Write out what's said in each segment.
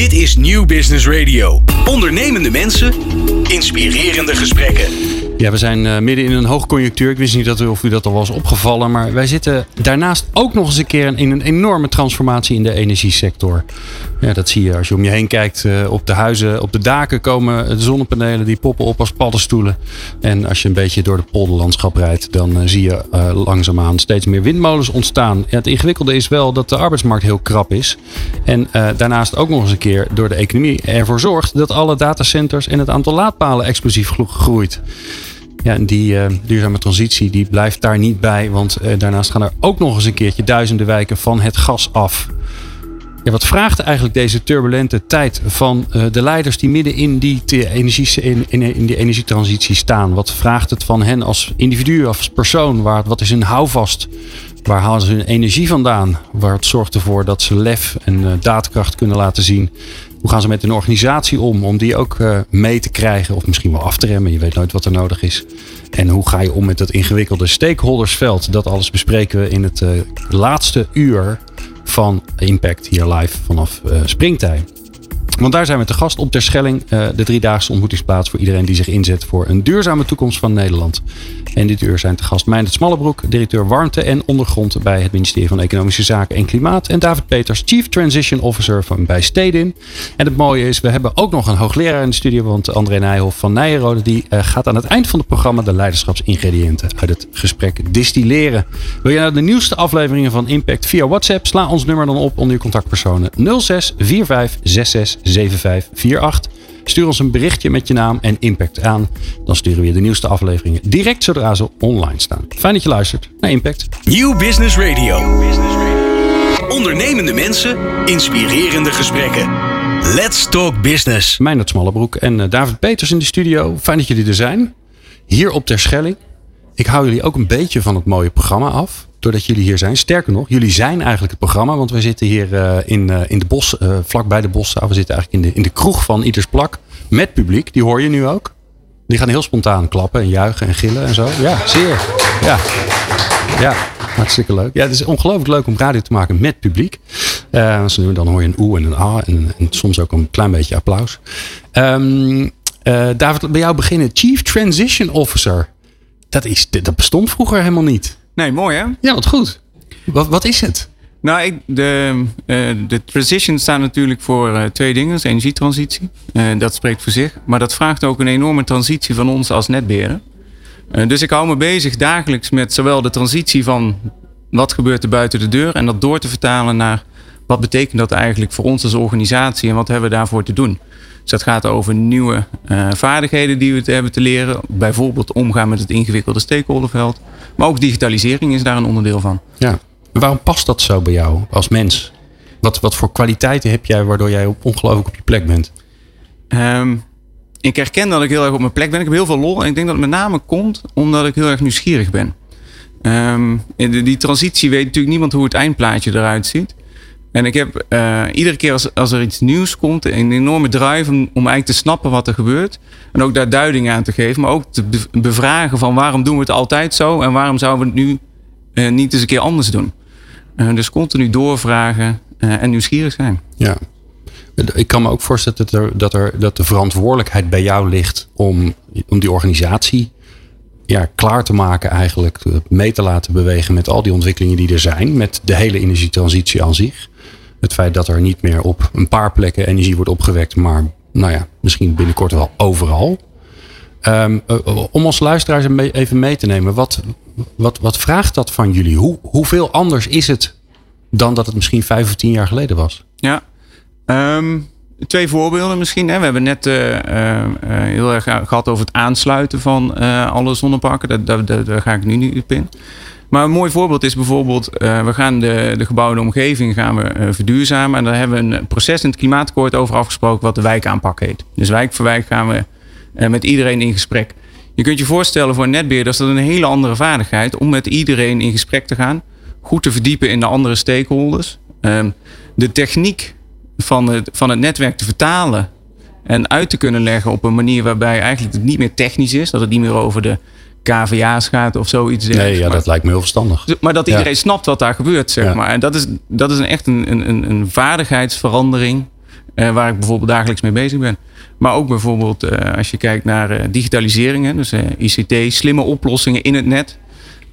Dit is Nieuw Business Radio. Ondernemende mensen, inspirerende gesprekken. Ja, we zijn uh, midden in een hoogconjunctuur. Ik wist niet dat u, of u dat al was opgevallen. Maar wij zitten daarnaast ook nog eens een keer in een enorme transformatie in de energiesector. Ja, dat zie je als je om je heen kijkt. Uh, op de huizen, op de daken komen de zonnepanelen die poppen op als paddenstoelen. En als je een beetje door de polderlandschap rijdt, dan uh, zie je langzaamaan steeds meer windmolens ontstaan. Ja, het ingewikkelde is wel dat de arbeidsmarkt heel krap is. En daarnaast ook nog eens een keer door de economie ervoor zorgt dat alle datacenters en het aantal laadpalen explosief groeit. Ja, en die uh, duurzame transitie die blijft daar niet bij. Want uh, daarnaast gaan er ook nog eens een keertje duizenden wijken van het gas af. Ja, wat vraagt eigenlijk deze turbulente tijd van uh, de leiders die midden in die, energie, in, in, in, die energietransitie staan? Wat vraagt het van hen als individu, als persoon? Waar, wat is hun houvast? Waar halen ze hun energie vandaan? Waar het zorgt ervoor dat ze lef en daadkracht kunnen laten zien. Hoe gaan ze met een organisatie om? Om die ook uh, mee te krijgen of misschien wel af te remmen. Je weet nooit wat er nodig is. En hoe ga je om met dat ingewikkelde stakeholdersveld? Dat alles bespreken we in het laatste uur van Impact hier live vanaf uh, Springtij. Want daar zijn we te gast op Terschelling, uh, de driedaagse ontmoetingsplaats voor iedereen die zich inzet voor een duurzame toekomst van Nederland. En dit uur zijn te gast Meindert Smallebroek, directeur warmte en ondergrond bij het ministerie van Economische Zaken en Klimaat. En David Peters, Chief Transition Officer van, bij Stedin. En het mooie is, we hebben ook nog een hoogleraar in de studio, want André Nijhoff van Nijenrode die uh, gaat aan het eind van het programma de leiderschapsingrediënten uit het gesprek distilleren. Wil je nou de nieuwste afleveringen van Impact via WhatsApp? Sla ons nummer dan op onder je contactpersonen 06 45 66 7548. Stuur ons een berichtje met je naam en impact aan. Dan sturen we je de nieuwste afleveringen direct zodra ze online staan. Fijn dat je luistert naar Impact. Nieuw Business Radio. Ondernemende mensen, inspirerende gesprekken. Let's talk business. Meijnerd Smallebroek en eh, David Peters in de studio. Fijn dat jullie er zijn. Hier op Terschelling. Ik hou jullie ook een beetje van het mooie programma af doordat jullie hier zijn. Sterker nog, jullie zijn eigenlijk het programma. Want we zitten hier uh, in, uh, in de bos, uh, vlakbij de boszaal. We zitten eigenlijk in de, in de kroeg van Ieders Plak. Met publiek, die hoor je nu ook. Die gaan heel spontaan klappen en juichen en gillen en zo. Ja, zeer. Ja, ja hartstikke leuk. Ja, het is ongelooflijk leuk om radio te maken met publiek. Uh, dan hoor je een oe en een a en, en soms ook een klein beetje applaus. Um, David, bij jou beginnen. Chief Transition Officer. Dat, is, dat bestond vroeger helemaal niet. Nee, mooi hè? Ja, wat goed. Wat, wat is het? Nou, ik, de, uh, de transition staat natuurlijk voor uh, twee dingen. Energietransitie. Uh, dat spreekt voor zich. Maar dat vraagt ook een enorme transitie van ons als netberen. dus ik hou me bezig dagelijks met zowel de transitie van wat gebeurt er buiten de deur. En dat door te vertalen naar wat betekent dat eigenlijk voor ons als organisatie. En wat hebben we daarvoor te doen. Dus dat gaat over nieuwe vaardigheden die we hebben te leren. Bijvoorbeeld omgaan met het ingewikkelde stakeholderveld. Maar ook digitalisering is daar een onderdeel van. Ja. Waarom past dat zo bij jou als mens? Wat, wat voor kwaliteiten heb jij waardoor jij ongelooflijk op je plek bent? Um, ik herken dat ik heel erg op mijn plek ben. Ik heb heel veel lol. En ik denk dat het met name komt omdat ik heel erg nieuwsgierig ben. Um, die, die transitie weet natuurlijk niemand hoe het eindplaatje eruit ziet. En ik heb uh, iedere keer als, er iets nieuws komt, een enorme drive om, om eigenlijk te snappen wat er gebeurt. En ook daar duiding aan te geven, maar ook te bevragen van waarom doen we het altijd zo en waarom zouden we het nu uh, niet eens een keer anders doen. Uh, dus continu doorvragen en nieuwsgierig zijn. Ja. Ik kan me ook voorstellen dat, er, dat, er, dat de verantwoordelijkheid bij jou ligt om, om die organisatie ja, klaar te maken, eigenlijk mee te laten bewegen met al die ontwikkelingen die er zijn, met de hele energietransitie aan zich. Het feit dat er niet meer op een paar plekken energie wordt opgewekt, maar nou ja, misschien binnenkort wel overal. Um, om onze luisteraars even mee te nemen, wat, wat, wat vraagt dat van jullie? Hoe, hoeveel anders is het dan dat het misschien vijf of tien jaar geleden was? Ja, um, twee voorbeelden misschien. Hè. We hebben net uh, heel erg gehad over het aansluiten van alle zonneparken. Daar, daar, daar, ga ik nu niet op in. Maar een mooi voorbeeld is bijvoorbeeld, uh, we gaan de, de gebouwde omgeving gaan we, uh, verduurzamen. En daar hebben we een proces in het klimaatakkoord over afgesproken wat de wijkaanpak heet. Dus wijk voor wijk gaan we met iedereen in gesprek. Je kunt je voorstellen voor een netbeheerder is dat een hele andere vaardigheid om met iedereen in gesprek te gaan. Goed te verdiepen in de andere stakeholders. Ehm, de techniek van van het netwerk te vertalen en uit te kunnen leggen op een manier waarbij eigenlijk het niet meer technisch is. Dat het niet meer over de KVA's gaat of zoiets. Nee, ja, dat lijkt me heel verstandig. Maar dat iedereen snapt wat daar gebeurt, zeg maar. En dat is, dat is een echt een, een, een vaardigheidsverandering waar ik bijvoorbeeld dagelijks mee bezig ben. Maar ook bijvoorbeeld als je kijkt naar digitalisering, hè, dus ICT, slimme oplossingen in het net.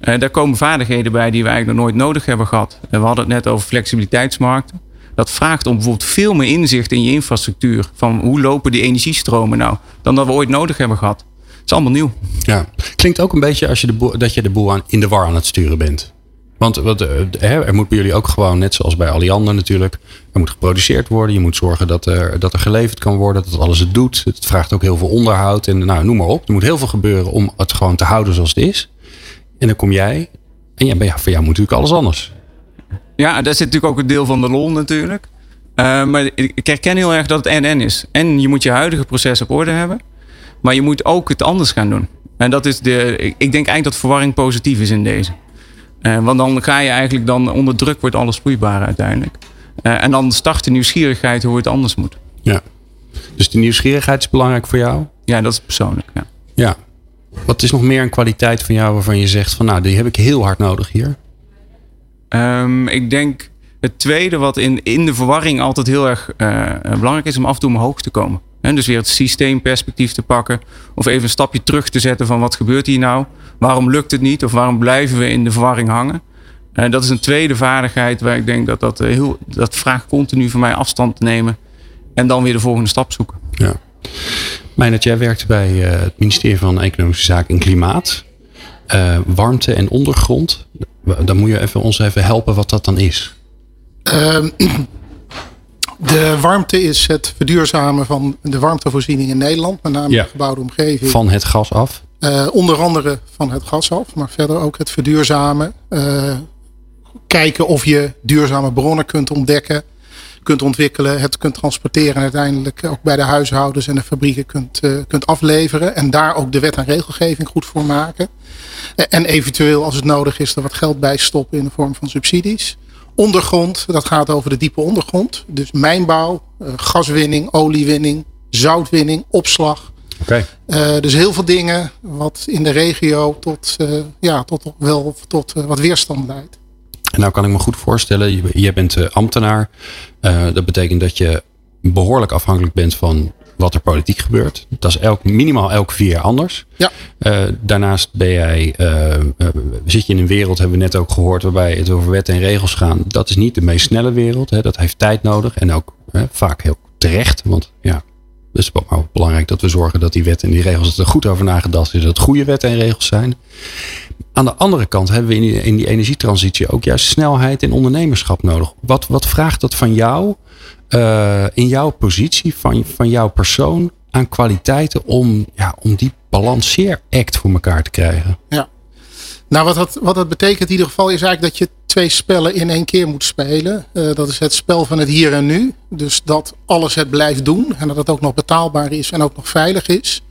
daar komen vaardigheden bij die we eigenlijk nog nooit nodig hebben gehad. we hadden het net over flexibiliteitsmarkten. Dat vraagt om bijvoorbeeld veel meer inzicht in je infrastructuur. Van hoe lopen die energiestromen nou? Dan dat we ooit nodig hebben gehad. Het is allemaal nieuw. Ja, klinkt ook een beetje als je de dat je de boel aan, in de war aan het sturen bent. Want wat, eh, er moet bij jullie ook gewoon, net zoals bij Alliander natuurlijk, er moet geproduceerd worden. Je moet zorgen dat er, dat er geleverd kan worden, dat alles het doet. Het vraagt ook heel veel onderhoud en nou, noem maar op. Er moet heel veel gebeuren om het gewoon te houden zoals het is. En dan kom jij en ja, voor jou moet natuurlijk alles anders. Ja, daar zit natuurlijk ook een deel van de lol natuurlijk. Uh, maar ik herken heel erg dat het NN is. En je moet je huidige proces op orde hebben. Maar je moet ook het anders gaan doen. En dat is de. Ik denk eigenlijk dat verwarring positief is in deze. Uh, want dan ga je eigenlijk dan onder druk wordt alles vloeibaar uiteindelijk. Uh, en dan start de nieuwsgierigheid hoe het anders moet. Ja. Dus die nieuwsgierigheid is belangrijk voor jou? Ja, dat is persoonlijk. Ja. ja. Wat is nog meer een kwaliteit van jou waarvan je zegt van nou, die heb ik heel hard nodig hier? Um, ik denk het tweede wat in, in de verwarring altijd heel erg uh, belangrijk is om af en toe omhoog te komen. He, dus weer het systeemperspectief te pakken. Of even een stapje terug te zetten van wat gebeurt hier nou? Waarom lukt het niet? Of waarom blijven we in de verwarring hangen? Uh, dat is een tweede vaardigheid waar ik denk dat dat heel... Dat vraagt continu van mij afstand te nemen. En dan weer de volgende stap zoeken. Ja. Meijnert, jij werkt bij het ministerie van Economische Zaken en Klimaat. warmte en ondergrond. Dan moet je even, ons even helpen wat dat dan is. Ehm, de warmte is het verduurzamen van de warmtevoorziening in Nederland. Met name de gebouwde omgeving. Van het gas af? Uh, onder andere van het gas af. Maar verder ook het verduurzamen. Uh, kijken of je duurzame bronnen kunt ontdekken. Kunt ontwikkelen. Het kunt transporteren. En uiteindelijk ook bij de huishoudens en de fabrieken kunt, uh, kunt afleveren. En daar ook de wet en regelgeving goed voor maken. En eventueel als het nodig is er wat geld bij stoppen in de vorm van subsidies. Ondergrond, dat gaat over de diepe ondergrond. Dus mijnbouw, eh, gaswinning, oliewinning, zoutwinning, opslag. Okay. Uh, dus heel veel dingen wat in de regio tot, uh, ja, tot, wel, tot uh, wat weerstand leidt. En nou kan ik me goed voorstellen, je, je bent ambtenaar. dat betekent dat je behoorlijk afhankelijk bent van wat er politiek gebeurt. Dat is elk, minimaal elke vier jaar anders. Ja. Uh, daarnaast ben jij, uh, uh, zit je in een wereld, hebben we net ook gehoord, waarbij het over wetten en regels gaan. Dat is niet de meest snelle wereld. Hè. Dat heeft tijd nodig en ook vaak heel terecht. Want ja, het is ook belangrijk dat we zorgen dat die wetten en die regels dat er goed over nagedacht is. Dat het goede wetten en regels zijn. Aan de andere kant hebben we in die, in die energietransitie ook juist snelheid en ondernemerschap nodig. Wat, wat vraagt dat van jou? Uh, in jouw positie, van, van jouw persoon, aan kwaliteiten om, ja, om die balanceeract voor elkaar te krijgen? Ja. Nou, wat dat, wat dat betekent in ieder geval is eigenlijk dat je twee spellen in één keer moet spelen. Uh, dat is het spel van het hier en nu. Dus dat alles het blijft doen en dat het ook nog betaalbaar is en ook nog veilig is.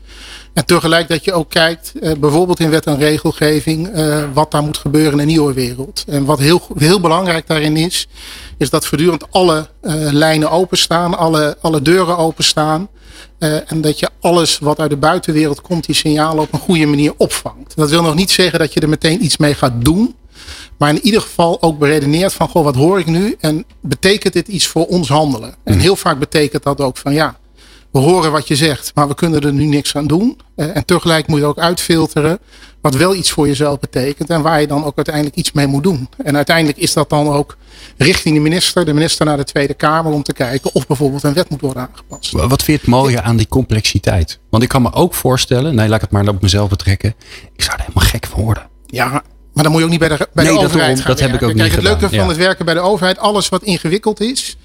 En tegelijk dat je ook kijkt, uh, bijvoorbeeld in wet en regelgeving, uh, wat daar moet gebeuren in een nieuwe wereld. En wat heel, heel belangrijk daarin is, is dat voortdurend alle uh, lijnen openstaan, alle, alle deuren openstaan. en dat je alles wat uit de buitenwereld komt, die signalen op een goede manier opvangt. Dat wil nog niet zeggen dat je er meteen iets mee gaat doen. Maar in ieder geval ook beredeneert van, goh, wat hoor ik nu? En betekent dit iets voor ons handelen? En mm. heel vaak betekent dat ook van, ja, we horen wat je zegt, maar we kunnen er nu niks aan doen. Uh, en tegelijk moet je ook uitfilteren wat wel iets voor jezelf betekent en waar je dan ook uiteindelijk iets mee moet doen. En uiteindelijk is dat dan ook richting de minister, de minister naar de Tweede Kamer om te kijken of bijvoorbeeld een wet moet worden aangepast. Wat vind je het mooie aan die complexiteit? Want ik kan me ook voorstellen, nee laat ik het maar op mezelf betrekken, ik zou er helemaal gek van worden. Ja, maar dan moet je ook niet bij de, bij nee, de overheid dat, dat heb ik ook Kijk, niet het gedaan. leuke van het werken bij de overheid, alles wat ingewikkeld is,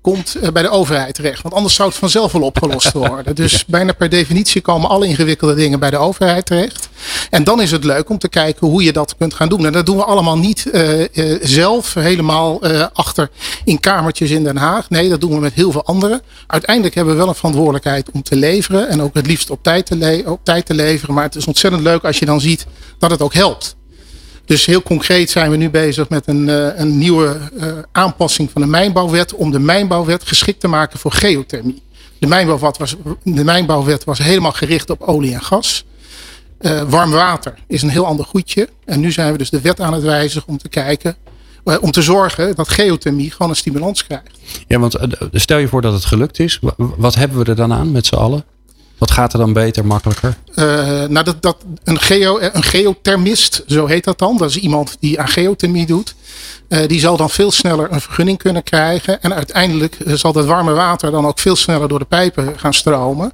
komt eh, bij de overheid terecht. Want anders zou het vanzelf wel opgelost worden. Dus ja. bijna per definitie komen alle ingewikkelde dingen bij de overheid terecht. En dan is het leuk om te kijken hoe je dat kunt gaan doen. En dat doen we allemaal niet uh, uh, zelf helemaal uh, achter in kamertjes in Den Haag. Nee, dat doen we met heel veel anderen. Uiteindelijk hebben we wel een verantwoordelijkheid om te leveren. En ook het liefst op tijd te, op tijd te leveren. Maar het is ontzettend leuk als je dan ziet dat het ook helpt. Dus heel concreet zijn we nu bezig met een, uh, een nieuwe uh, aanpassing van de mijnbouwwet. Om de mijnbouwwet geschikt te maken voor geothermie. De mijnbouwwet was, de mijnbouwwet was helemaal gericht op olie en gas. Uh, warm water is een heel ander goedje. En nu zijn we dus de wet aan het wijzigen om te kijken. om te zorgen dat geothermie gewoon een stimulans krijgt. Ja, want stel je voor dat het gelukt is. Wat hebben we er dan aan met z'n allen? Wat gaat er dan beter, makkelijker? Uh, nou, dat, dat, een, geo, een geothermist, zo heet dat dan. Dat is iemand die aan geothermie doet. Uh, die zal dan veel sneller een vergunning kunnen krijgen. En uiteindelijk eh, zal dat warme water dan ook veel sneller door de pijpen gaan stromen.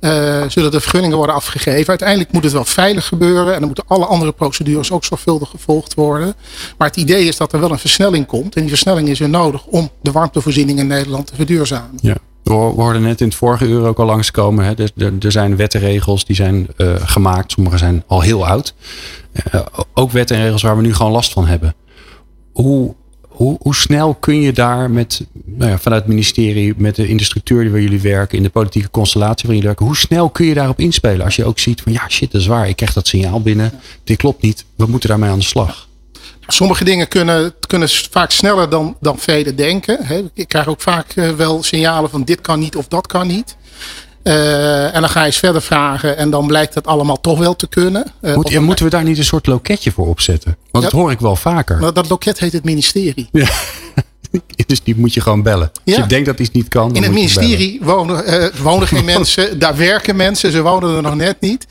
Uh, zullen de vergunningen worden afgegeven. Uiteindelijk moet het wel veilig gebeuren. En dan moeten alle andere procedures ook zorgvuldig gevolgd worden. Maar het idee is dat er wel een versnelling komt. En die versnelling is er nodig om de warmtevoorziening in Nederland te verduurzamen. Ja. We hoorden net in het vorige uur ook al langskomen. Hè. Er, er, er zijn wetten en regels die zijn uh, gemaakt. Sommige zijn al heel oud. Uh, ook wetten en regels waar we nu gewoon last van hebben. Hoe, hoe, hoe snel kun je daar met, nou ja, vanuit het ministerie, met de, in de structuur waar jullie werken, in de politieke constellatie waar jullie werken, hoe snel kun je daarop inspelen? Als je ook ziet van ja, shit, dat is waar. Ik krijg dat signaal binnen. Dit klopt niet. We moeten daarmee aan de slag. Sommige dingen kunnen, kunnen vaak sneller dan, dan velen denken. Ik krijg ook vaak eh, wel signalen van dit kan niet of dat kan niet. Uh, en dan ga je eens verder vragen en dan blijkt het allemaal toch wel te kunnen. Uh, Moet, ja, moeten we daar niet een soort loketje voor opzetten? Want ja, dat hoor ik wel vaker. Maar dat loket heet het ministerie. Ja. dus die moet je gewoon bellen. Ja. Als je denkt dat iets niet kan. In het ministerie wonen, uh, wonen geen mensen. Daar werken mensen. Ze wonen er nog net niet.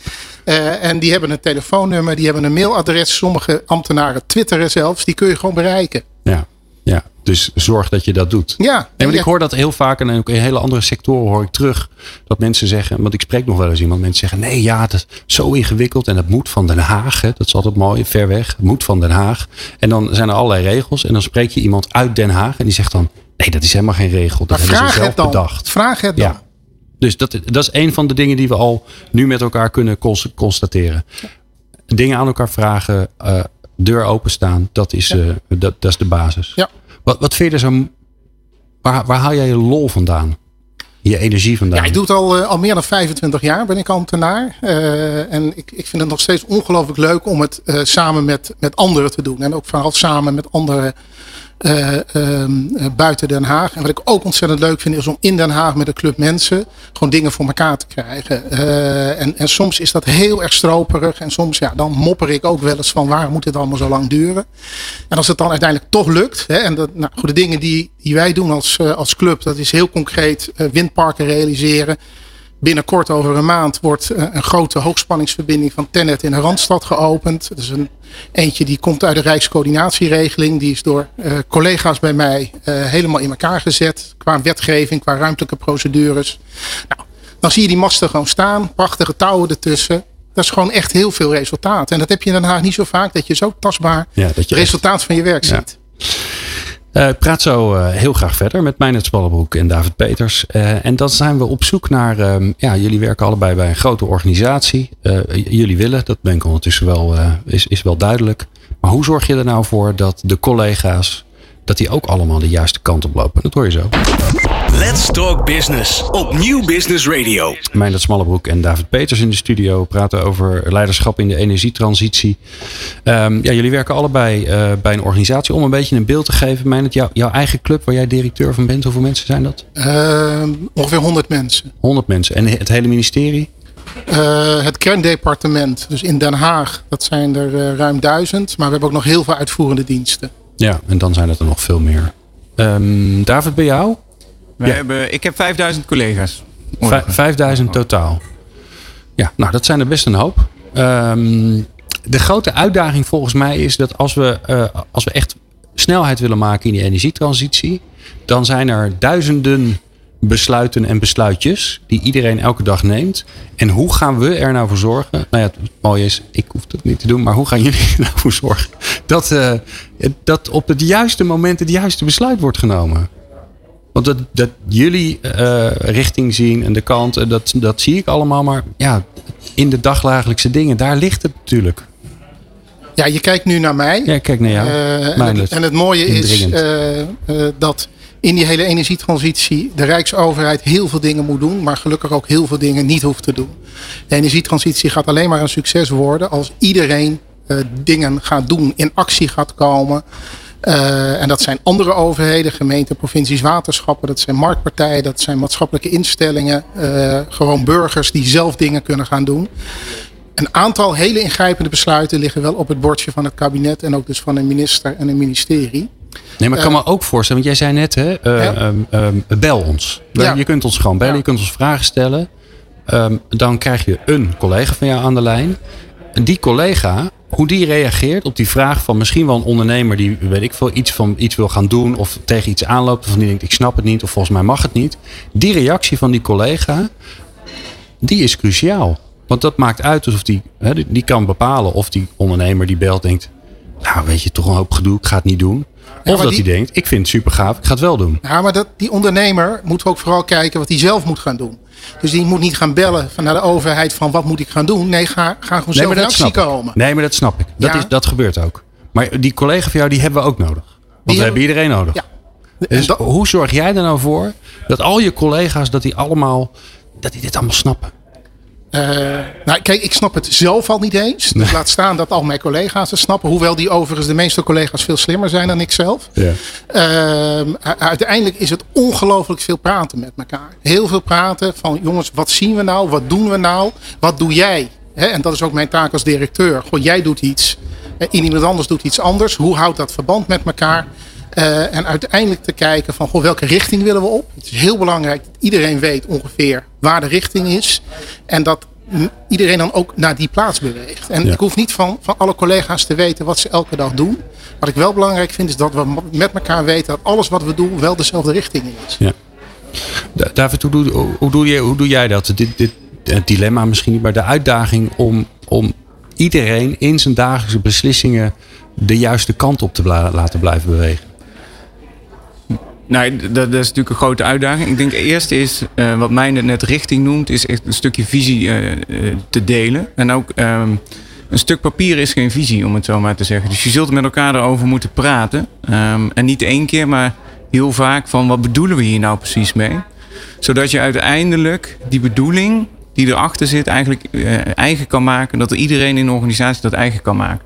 Uh, en die hebben een telefoonnummer. Die hebben een mailadres. Sommige ambtenaren twitteren zelfs. Die kun je gewoon bereiken. Ja. Ja, dus zorg dat je dat doet. Ja. En ik hoor dat heel vaak en ook in hele andere sectoren hoor ik terug dat mensen zeggen, want ik spreek nog wel eens iemand, mensen zeggen nee ja, dat is zo ingewikkeld en dat moet van Den Haag. Hè, dat is altijd mooi, ver weg, het moet van Den Haag. En dan zijn er allerlei regels en dan spreek je iemand uit Den Haag en die zegt dan nee, dat is helemaal geen regel. Dat maar hebben ze zelf dan. bedacht. Vraag het dan. Ja. Dus dat, dat is een van de dingen die we al nu met elkaar kunnen constateren. Dingen aan elkaar vragen, uh, deur openstaan, dat is, uh, dat, dat is de basis. Ja. Wat, wat vind je er zo. Waar, waar haal jij je lol vandaan? Je energie vandaan? Ja, ik doe het al, uh, al meer dan 25 jaar, ben ik ambtenaar. Uh, en ik, ik vind het nog steeds ongelooflijk leuk om het uh, samen met, met anderen te doen. En ook vooral samen met andere uh, uh, buiten Den Haag. En wat ik ook ontzettend leuk vind is om in Den Haag met een club mensen gewoon dingen voor elkaar te krijgen. Uh, en, en soms is dat heel erg stroperig. En soms ja, dan mopper ik ook wel eens van waar moet het allemaal zo lang duren. En als het dan uiteindelijk toch lukt. Hè, en dat, nou, de dingen die, die wij doen als, als club. Dat is heel concreet windparken realiseren. Binnenkort over een maand wordt een grote hoogspanningsverbinding van Tennet in de Randstad geopend. Dat is een eentje die komt uit de Rijkscoördinatieregeling. Die is door uh, collega's bij mij uh, helemaal in elkaar gezet. Qua wetgeving, qua ruimtelijke procedures. Nou, dan zie je die masten gewoon staan. Prachtige touwen ertussen. Dat is gewoon echt heel veel resultaat. En dat heb je in Den Haag niet zo vaak. Dat je zo tastbaar ja, dat je resultaat echt... van je werk ja. Uh, ik praat zo uh, heel graag verder met Meijnert Spallenbroek en David Peters. Uh, en dan zijn we op zoek naar, ehm, ja, jullie werken allebei bij een grote organisatie. jullie willen, dat ben ik ondertussen wel, is, is wel duidelijk. Maar hoe zorg je er nou voor dat de collega's, dat die ook allemaal de juiste kant op lopen? Dat hoor je zo. Let's Talk Business op Nieuw Business Radio. Meijnert Smallebroek en David Peters in de studio praten over leiderschap in de energietransitie. Um, ja, jullie werken allebei uh, bij een organisatie. Om een beetje een beeld te geven, Meijnert, jou, jouw eigen club waar jij directeur van bent, hoeveel mensen zijn dat? Uh, ongeveer 100 mensen. 100 mensen. En het hele ministerie? Uh, het kerndepartement, dus in Den Haag, dat zijn er uh, ruim duizend. Maar we hebben ook nog heel veel uitvoerende diensten. Ja, en dan zijn het er nog veel meer. Um, David, bij jou? Wij ja. hebben, ik heb 5000 collega's. V 5000 totaal. Ja, nou dat zijn er best een hoop. Um, de grote uitdaging volgens mij is dat als we, uh, als we echt snelheid willen maken in die energietransitie, dan zijn er duizenden besluiten en besluitjes die iedereen elke dag neemt. En hoe gaan we er nou voor zorgen? Nou ja, het mooie is, ik hoef het niet te doen, maar hoe gaan jullie er nou voor zorgen dat, uh, dat op het juiste moment het juiste besluit wordt genomen? Want dat, dat jullie uh, richting zien en de kant, dat, dat zie ik allemaal. Maar ja, in de dagdagelijkse dingen, daar ligt het natuurlijk. Ja, je kijkt nu naar mij. Ja, kijk naar jou. Uh, en, het, en, het, mooie is uh, dat in die hele energietransitie de Rijksoverheid heel veel dingen moet doen, maar gelukkig ook heel veel dingen niet hoeft te doen. De energietransitie gaat alleen maar een succes worden als iedereen dingen gaat doen, in actie gaat komen. Uh, en dat zijn andere overheden, gemeenten, provincies, waterschappen. Dat zijn marktpartijen, dat zijn maatschappelijke instellingen. Uh, gewoon burgers die zelf dingen kunnen gaan doen. Een aantal hele ingrijpende besluiten liggen wel op het bordje van het kabinet en ook dus van een minister en een ministerie. Nee, maar ik kan me ook voorstellen, want jij zei net, hè, Ja. ehm, ehm, bel ons. Ja. Je kunt ons gewoon bellen, Ja. je kunt ons vragen stellen. Ehm, dan krijg je een collega van jou aan de lijn. En die collega, hoe die reageert op die vraag van misschien wel een ondernemer die, weet ik veel, iets, van, iets wil gaan doen of tegen iets aanloopt van die denkt ik snap het niet of volgens mij mag het niet. Die reactie van die collega, die is cruciaal. Want dat maakt uit alsof die, hè, die, die kan bepalen of die ondernemer die belt denkt, nou weet je, toch een hoop gedoe, ik ga het niet doen. Of dat die- hij denkt, ik vind het super gaaf, ik ga het wel doen. Ja, maar dat, die ondernemer moet ook vooral kijken wat hij zelf moet gaan doen. Dus die moet niet gaan bellen van naar de overheid van wat moet ik gaan doen. Nee, ga, ga gewoon zelf in actie ik. komen. Nee, maar dat snap ik. Dat, Ja. is, dat gebeurt ook. Maar die collega van jou, die hebben we ook nodig. Want we hebben- iedereen nodig. Ja. Dus dat- hoe zorg jij er nou voor dat al je collega's, dat die allemaal, dat die dit allemaal snappen? Eh, nou, kijk, ik snap het zelf al niet eens. Dus laat staan dat al mijn collega's het snappen. Hoewel die overigens de meeste collega's veel slimmer zijn dan ik zelf. Ja. Ehm, uiteindelijk is het ongelooflijk veel praten met elkaar. Heel veel praten van jongens, wat zien we nou? Wat doen we nou? Wat doe jij? En dat is ook mijn taak als directeur. Gewoon, jij doet iets. En iemand anders doet iets anders. Hoe houdt dat verband met elkaar? Eh, en uiteindelijk te kijken van goh, welke richting willen we op. Het is heel belangrijk dat iedereen weet ongeveer waar de richting is. En dat iedereen dan ook naar die plaats beweegt. En Ja. ik hoef niet van, van alle collega's te weten wat ze elke dag doen. Wat ik wel belangrijk vind is dat we met elkaar weten dat alles wat we doen wel dezelfde richting in is. Ja. Da- David, hoe doe, hoe, doe je, hoe doe jij dat? Dit, dit, het dilemma misschien niet, maar de uitdaging om, om iedereen in zijn dagelijkse beslissingen de juiste kant op te laten blijven bewegen. Nou, dat, dat is natuurlijk een grote uitdaging. Ik denk eerst is, eh, wat mij net richting noemt, is echt een stukje visie eh, eh, te delen. En ook ehm, een stuk papier is geen visie, om het zo maar te zeggen. Dus je zult met elkaar erover moeten praten. Ehm, en niet één keer, maar heel vaak van wat bedoelen we hier nou precies mee? Zodat je uiteindelijk die bedoeling die erachter zit eigenlijk eigen kan maken. Dat er iedereen in de organisatie dat eigen kan maken.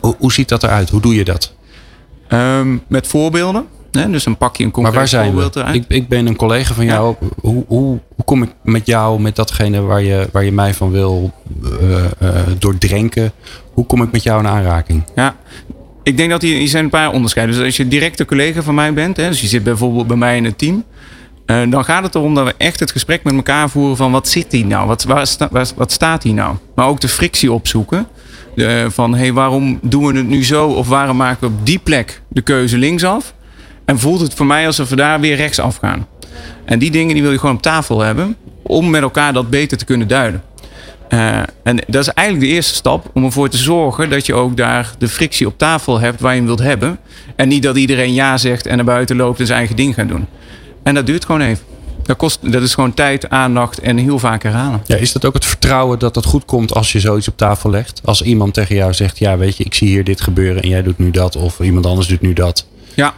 Hoe, hoe ziet dat eruit? Hoe doe je dat? Ehm, met voorbeelden. Hè? Dus dan pak je een Maar concreet waar zijn voorbeeld we? Ik, ik ben een collega van jou. Hoe, hoe, hoe kom ik met jou, met datgene waar je, waar je mij van wil eh, doordrenken? Hoe kom ik met jou in aanraking? Ja, ik denk dat hier, hier zijn een paar onderscheiden. Dus als je directe collega van mij bent, hè, dus je zit bijvoorbeeld bij mij in het team, eh, dan gaat het erom dat we echt het gesprek met elkaar voeren van wat zit hier nou? Wat, waar sta- waar- wat staat hier nou? Maar ook de frictie opzoeken. De, van hey, waarom doen we het nu zo? Of waarom maken we op die plek de keuze linksaf? En voelt het voor mij alsof we daar weer rechtsaf gaan? En die dingen die wil je gewoon op tafel hebben om met elkaar dat beter te kunnen duiden. Eh, en dat is eigenlijk de eerste stap om ervoor te zorgen dat je ook daar de frictie op tafel hebt waar je hem wilt hebben. En niet dat iedereen ja zegt en naar buiten loopt en zijn eigen ding gaat doen. En dat duurt gewoon even. Dat, kost, dat is gewoon tijd, aandacht en heel vaak herhalen. Ja, is dat ook het vertrouwen dat het goed komt als je zoiets op tafel legt? Als iemand tegen jou zegt, ja weet je, ik zie hier dit gebeuren en jij doet nu dat. Of iemand anders doet nu dat. Ja,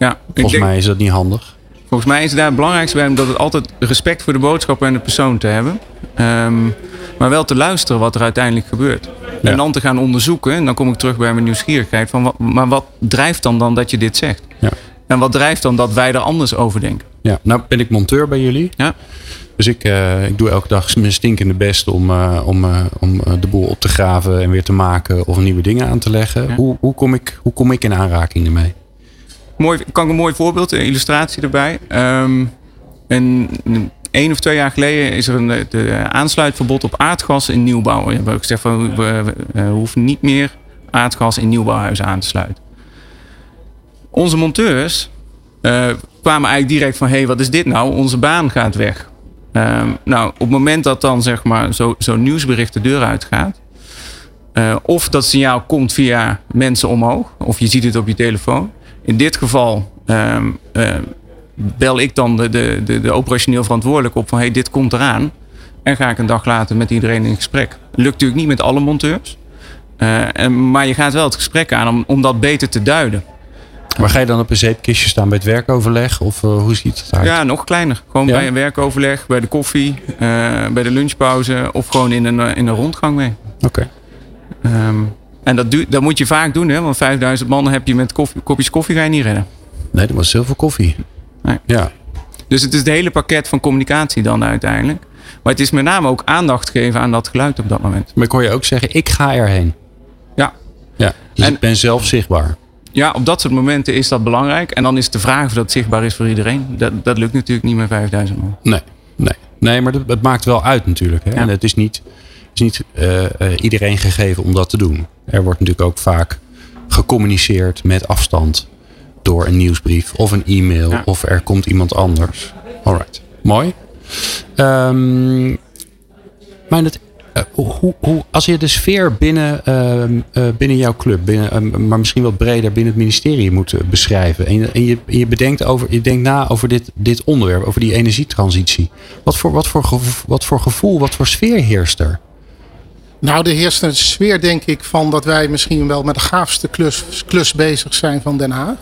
ja. Volgens denk- mij is dat niet handig. Volgens mij is het daar het belangrijkste bij dat het altijd respect voor de boodschap en de persoon te hebben. Ehm, maar wel te luisteren wat er uiteindelijk gebeurt. Ja. En dan te gaan onderzoeken. En dan kom ik terug bij mijn nieuwsgierigheid. Van wat, maar wat drijft dan dan dat je dit zegt? Ja. En wat drijft dan dat wij er anders over denken? Ja, nou ben ik monteur bij jullie. Ja. Dus ik, eh, ik doe elke dag mijn stinkende best om, eh, om, eh, om de boel op te graven en weer te maken of nieuwe dingen aan te leggen. Ja. Hoe, hoe, kom ik, hoe kom ik in aanraking ermee? Mooi, kan een mooi voorbeeld, een illustratie erbij. Ehm en één of twee jaar geleden is er een de aansluitverbod op aardgas in nieuwbouw. We hebben gezegd van we hoeven niet meer aardgas in nieuwbouwhuizen aan te sluiten. Onze monteurs eh, kwamen eigenlijk direct van: hé, hey, wat is dit nou? Onze baan gaat weg. Ehm, nou, op het moment dat dan zeg maar zo'n zo nieuwsbericht de deur uitgaat, eh, of dat signaal komt via mensen omhoog, of je ziet het op je telefoon. In dit geval ehm, eh, bel ik dan de, de, de, de operationeel verantwoordelijke op van hey, dit komt eraan. En ga ik een dag later met iedereen in gesprek. Lukt natuurlijk niet met alle monteurs. Eh, en, maar je gaat wel het gesprek aan om, om dat beter te duiden. Maar ga je dan op een zeepkistje staan bij het werkoverleg? Of eh, hoe ziet het eruit? Ja, nog kleiner. Gewoon Ja? bij een werkoverleg, bij de koffie, eh, bij de lunchpauze of gewoon in een, in een rondgang mee. Oké. Ehm, en dat, dat moet je vaak doen, hè? want 5000 man heb je met koffie, kopjes koffie ga je niet redden. Nee, dat was heel veel koffie. Nee. Ja. Dus het is het hele pakket van communicatie dan uiteindelijk. Maar het is met name ook aandacht geven aan dat geluid op dat moment. Maar ik hoor je ook zeggen, ik ga erheen. Ja, Ja. Dus En- ik ben zelf zichtbaar. Ja, op dat soort momenten is dat belangrijk. En dan is de vraag of dat zichtbaar is voor iedereen. Dat, dat lukt natuurlijk niet met 5000 man. Nee, nee. nee maar het maakt wel uit natuurlijk. Hè? En het is niet, is niet uh, iedereen gegeven om dat te doen. Er wordt natuurlijk ook vaak gecommuniceerd met afstand door een nieuwsbrief of een e-mail of er komt iemand anders. Alright, mooi. Um, maar het, uh, hoe, hoe, als je de sfeer binnen, uh, uh, binnen jouw club, binnen, ehm, maar misschien wat breder binnen het ministerie moet eh, beschrijven. En, je, en je, je, bedenkt over, je denkt na over dit, dit onderwerp, over die energietransitie. Wat voor, wat, voor gevoel, wat voor gevoel, wat voor sfeer heerst er? Nou, er heerst een sfeer, denk ik, van dat wij misschien wel met de gaafste klus, klus bezig zijn van Den Haag.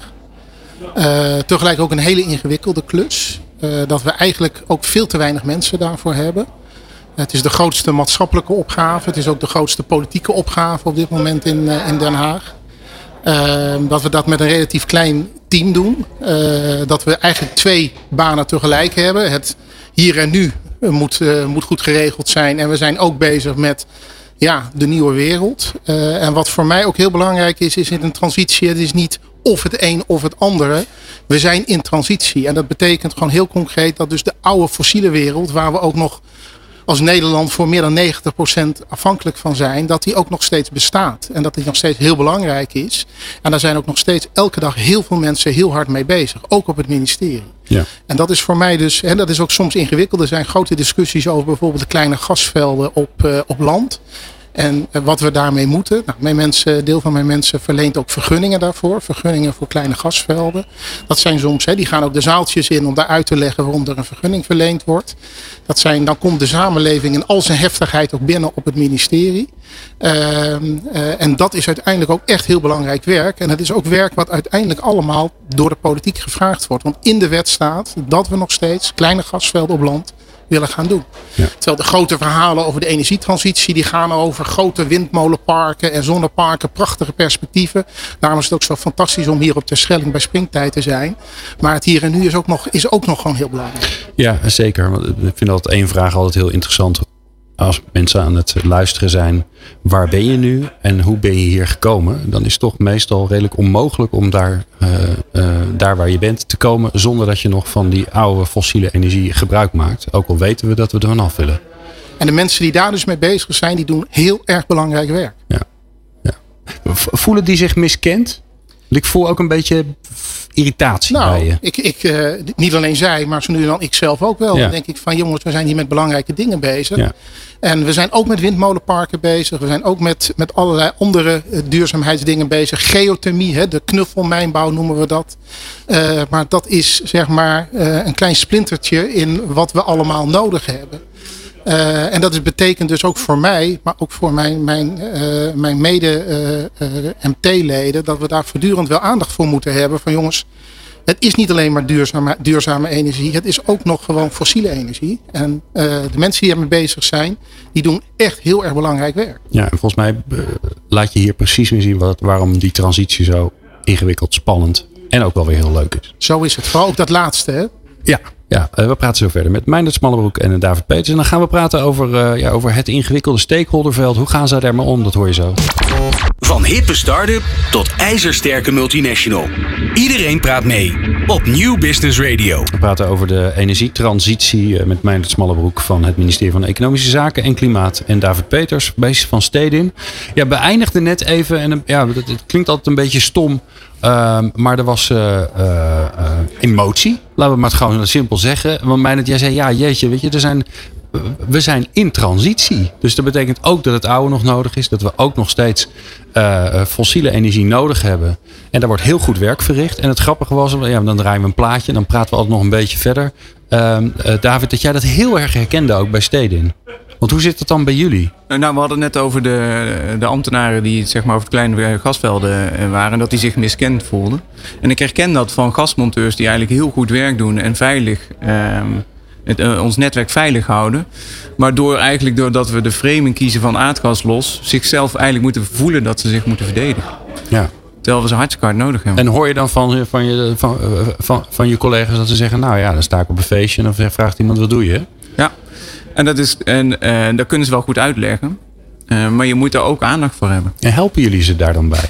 tegelijk ook een hele ingewikkelde klus. dat we eigenlijk ook veel te weinig mensen daarvoor hebben. Het is de grootste maatschappelijke opgave. Het is ook de grootste politieke opgave op dit moment in, eh, in Den Haag. Dat we dat met een relatief klein team doen. Dat we eigenlijk twee banen tegelijk hebben. Het hier en nu moet, moet goed geregeld zijn. En we zijn ook bezig met ja, de nieuwe wereld. Uh, en wat voor mij ook heel belangrijk is, is in een transitie. Het is niet of het een of het andere. We zijn in transitie. En dat betekent gewoon heel concreet dat dus de oude fossiele wereld, waar we ook nog als Nederland voor meer dan 90% afhankelijk van zijn, dat die ook nog steeds bestaat. En dat die nog steeds heel belangrijk is. En daar zijn ook nog steeds elke dag heel veel mensen heel hard mee bezig. Ook op het ministerie. Ja. En dat is voor mij dus, en dat is ook soms ingewikkeld. Er zijn grote discussies over bijvoorbeeld de kleine gasvelden op, uh, op land. En eh, wat we daarmee moeten. Nou, mijn mensen, deel van mijn mensen verleent ook vergunningen daarvoor. Vergunningen voor kleine gasvelden. Dat zijn soms, hè, die gaan ook de zaaltjes in om daar uit te leggen waarom er een vergunning verleend wordt. Dat zijn, dan komt de samenleving in al zijn heftigheid ook binnen op het ministerie. Uh, uh, en dat is uiteindelijk ook echt heel belangrijk werk. En het is ook werk wat uiteindelijk allemaal door de politiek gevraagd wordt. Want in de wet staat dat we nog steeds kleine gasvelden op land willen gaan doen. Ja. Terwijl de grote verhalen over de energietransitie, die gaan over grote windmolenparken en zonneparken, prachtige perspectieven. Daarom is het ook zo fantastisch om hier op Terschelling bij springtijd te zijn. Maar het hier en nu is ook nog, is ook nog gewoon heel belangrijk. Ja, zeker. Ik vind dat één vraag altijd heel interessant als mensen aan het luisteren zijn, waar ben je nu en hoe ben je hier gekomen? Dan is het toch meestal redelijk onmogelijk om daar, uh, uh, daar waar je bent te komen zonder dat je nog van die oude fossiele energie gebruik maakt. Ook al weten we dat we er vanaf willen. En de mensen die daar dus mee bezig zijn, die doen heel erg belangrijk werk. Ja. ja. Voelen die zich miskend? Ik voel ook een beetje irritatie nou, bij je. Ik, ik, uh, niet alleen zij, maar zo nu en dan ik zelf ook wel. Ja. Dan denk ik van jongens, we zijn hier met belangrijke dingen bezig. Ja. En we zijn ook met windmolenparken bezig. We zijn ook met, met allerlei andere uh, duurzaamheidsdingen bezig. Geothermie, hè, de knuffelmijnbouw noemen we dat. Uh, maar dat is zeg maar een klein splintertje in wat we allemaal nodig hebben. Uh, en dat is, betekent dus ook voor mij, maar ook voor mijn, mijn, uh, mijn mede-MT-leden, dat we daar voortdurend wel aandacht voor moeten hebben. Van jongens, het is niet alleen maar duurzame, duurzame energie, het is ook nog gewoon fossiele energie. En de mensen die ermee bezig zijn, die doen echt heel erg belangrijk werk. Ja, en volgens mij laat je hier precies in zien wat, waarom die transitie zo ingewikkeld, spannend en ook wel weer heel leuk is. Zo is het. Vooral ook dat laatste, hè? Ja, ja, we praten zo verder met Meindert Smallebroek en David Peters. En dan gaan we praten over, uh, ja, over het ingewikkelde stakeholderveld. Hoe gaan zij daarmee om? Dat hoor je zo. Van hippe start-up tot ijzersterke multinational. Iedereen praat mee op New Business Radio. We praten over de energietransitie met Meindert Smallebroek van het ministerie van Economische Zaken en Klimaat. En David Peters, bezig van Stedin. Ja, beëindigde net even, en ja, het, het klinkt altijd een beetje stom... Um, maar er was uh, uh, uh, emotie. Laten we maar het gewoon simpel zeggen. Want mij jij zei, ja jeetje, weet je, er zijn, we zijn in transitie. Dus dat betekent ook dat het oude nog nodig is. Dat we ook nog steeds fossiele energie nodig hebben. En daar wordt heel goed werk verricht. En het grappige was, ja, dan draaien we een plaatje. Dan praten we altijd nog een beetje verder. Ehm, David, dat jij dat heel erg herkende ook bij Stedin. Want hoe zit het dan bij jullie? Nou, we hadden net over de, de ambtenaren die zeg maar, over de kleine gasvelden waren. Dat die zich miskend voelden. En ik herken dat van gasmonteurs die eigenlijk heel goed werk doen en veilig um, het, uh, ons netwerk veilig houden. Maar door eigenlijk doordat we de framing kiezen van aardgas los, zichzelf eigenlijk moeten voelen dat ze zich moeten verdedigen. Ja. Terwijl we ze hartstikke hard nodig hebben. En hoor je dan van, van, je, van, van, van je collega's dat ze zeggen: Nou ja, dan sta ik op een feestje en dan vraagt iemand: Wat doe je? Ja. En dat, is, en, en dat kunnen ze wel goed uitleggen. Uh, maar je moet er ook aandacht voor hebben. En helpen jullie ze daar dan bij?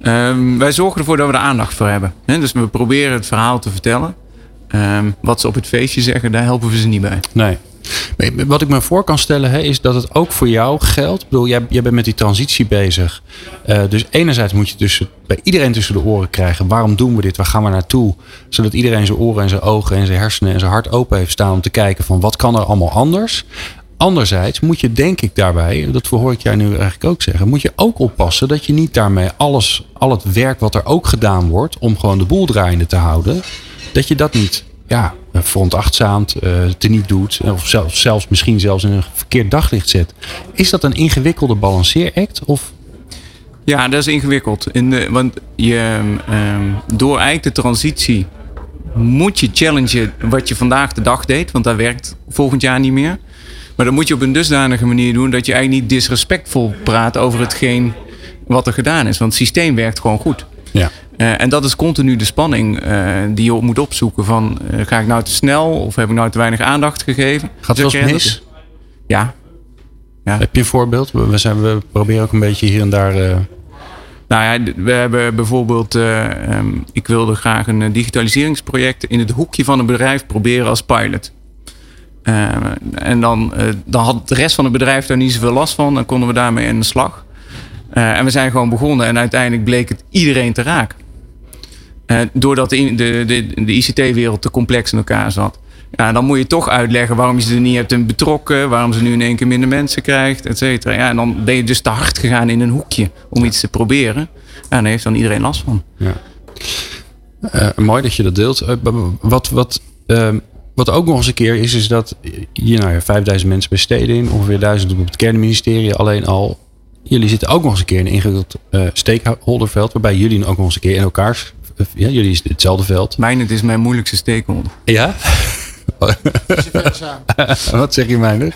Ehm, wij zorgen ervoor dat we er aandacht voor hebben. Dus we proberen het verhaal te vertellen. Ehm, wat ze op het feestje zeggen, daar helpen we ze niet bij. Nee. Wat ik me voor kan stellen hè, is dat het ook voor jou geldt. Ik bedoel, jij, jij bent met die transitie bezig. Uh, dus enerzijds moet je tussen, bij iedereen tussen de oren krijgen. Waarom doen we dit? Waar gaan we naartoe? Zodat iedereen zijn oren en zijn ogen en zijn hersenen en zijn hart open heeft staan om te kijken van wat kan er allemaal anders. Anderzijds moet je denk ik daarbij, dat hoor ik jij nu eigenlijk ook zeggen, moet je ook oppassen dat je niet daarmee alles, al het werk wat er ook gedaan wordt om gewoon de boel draaiende te houden, dat je dat niet ja, veronachtzaamt, uh, teniet doet. Of zelfs, zelfs misschien zelfs in een verkeerd daglicht zet. Is dat een ingewikkelde balanceeract? Of? Ja, dat is ingewikkeld. In de, want je, um, door eigenlijk de transitie moet je challengen wat je vandaag de dag deed. Want dat werkt volgend jaar niet meer. Maar dat moet je op een dusdanige manier doen dat je eigenlijk niet disrespectvol praat over hetgeen wat er gedaan is. Want het systeem werkt gewoon goed. Ja. Uh, en dat is continu de spanning uh, die je op moet opzoeken. Van, uh, ga ik nou te snel of heb ik nou te weinig aandacht gegeven? Gaat het wel eens mis? Ja. ja. Heb je een voorbeeld? We, zijn, we proberen ook een beetje hier en daar... Nou ja, we hebben bijvoorbeeld... Um, ik wilde graag een digitaliseringsproject in het hoekje van een bedrijf proberen als pilot. en dan, dan had de rest van het bedrijf daar niet zoveel last van. Dan konden we daarmee aan de slag. en we zijn gewoon begonnen en uiteindelijk bleek het iedereen te raken. Uh, doordat de, de, de, de ICT-wereld te complex in elkaar zat. Ja, dan moet je toch uitleggen waarom je ze er niet hebt betrokken. Waarom ze nu in één keer minder mensen krijgt, et cetera. Ja, en dan ben je dus te hard gegaan in een hoekje om iets te proberen. Ja, daar heeft dan iedereen last van. Ja. Uh, mooi dat je dat deelt. Uh, wat, wat, ehm, wat ook nog eens een keer is, is dat hier nou ja, 5000 mensen bij steden in, ongeveer 1000 op het kernministerie alleen al. Jullie zitten ook nog eens een keer in een ingewikkeld stakeholderveld, waarbij jullie ook nog eens een keer in elkaars ja, jullie is hetzelfde veld. Mijn, het is mijn moeilijkste stakeholder. Ja? wat zeg je, Meijner?